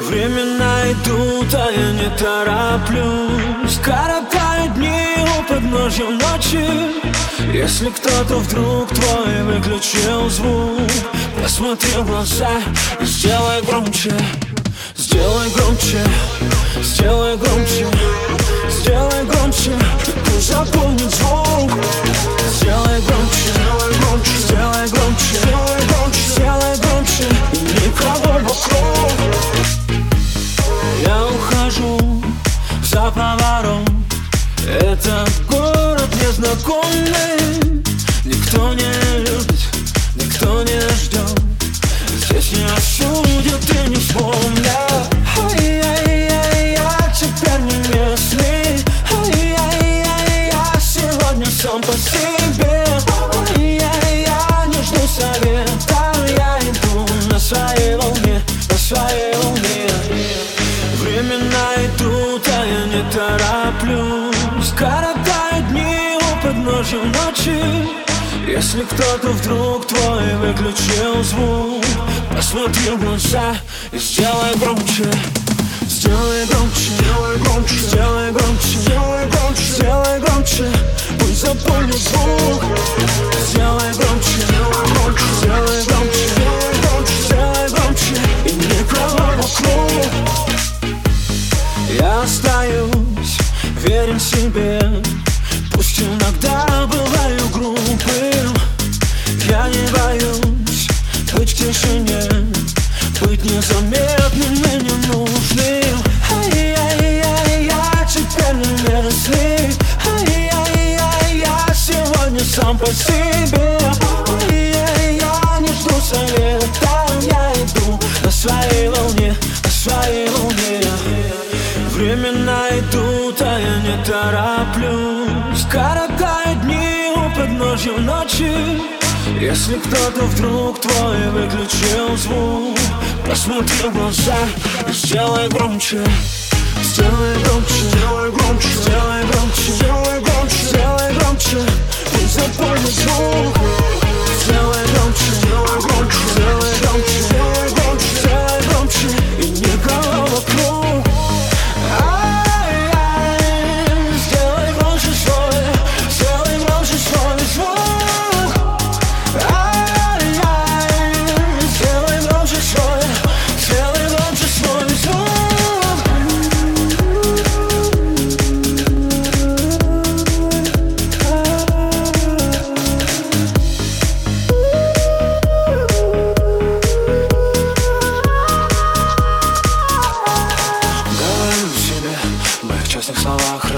Времена идут, а я не тороплюсь. Коротаю дни у подножья ночи. Если кто-то вдруг твой выключил звук Посмотри в глаза и сделай громче. Сделай громче, сделай громче Сделай громче, пусть запомнит звук. Сделай громче, поворот Этот город незнакомый. Никто не любит, никто не ждет Здесь не осудят и не вспомнят. Ай-яй-яй, я теперь не местный я сегодня сам по себе. Я не жду совета. Я иду на своей волне, на своей тороплюсь. Коротаю дни у подножья ночи. Если кто-то вдруг твой выключил звук Посмотри в глаза и сделай громче. Сделай громче, сделай громче, сделай громче, сделай громче, сделай громче. Пусть запомнит звук себе. Пусть иногда бываю грубым Я не боюсь быть в тишине Быть незаметным и ненужным. Ай-яй-яй, я теперь не местный. Ай-яй-яй, я сегодня сам по себе. Ай-яй, я не жду совета. Я иду на своей волне, на своей волне. Времена идут, а я не тороплюсь. Коротаю дни у подножья ночи. Если кто-то вдруг твой выключил звук Посмотри в глаза и сделай громче Сделай громче, сделай громче, сделай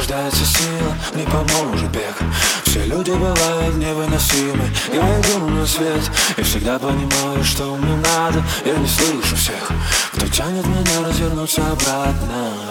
рождается сила Не поможет бег. Все люди бывают невыносимы Я иду на свет. И всегда понимаю, что мне надо Я не слышу всех, кто тянет меня развернуться обратно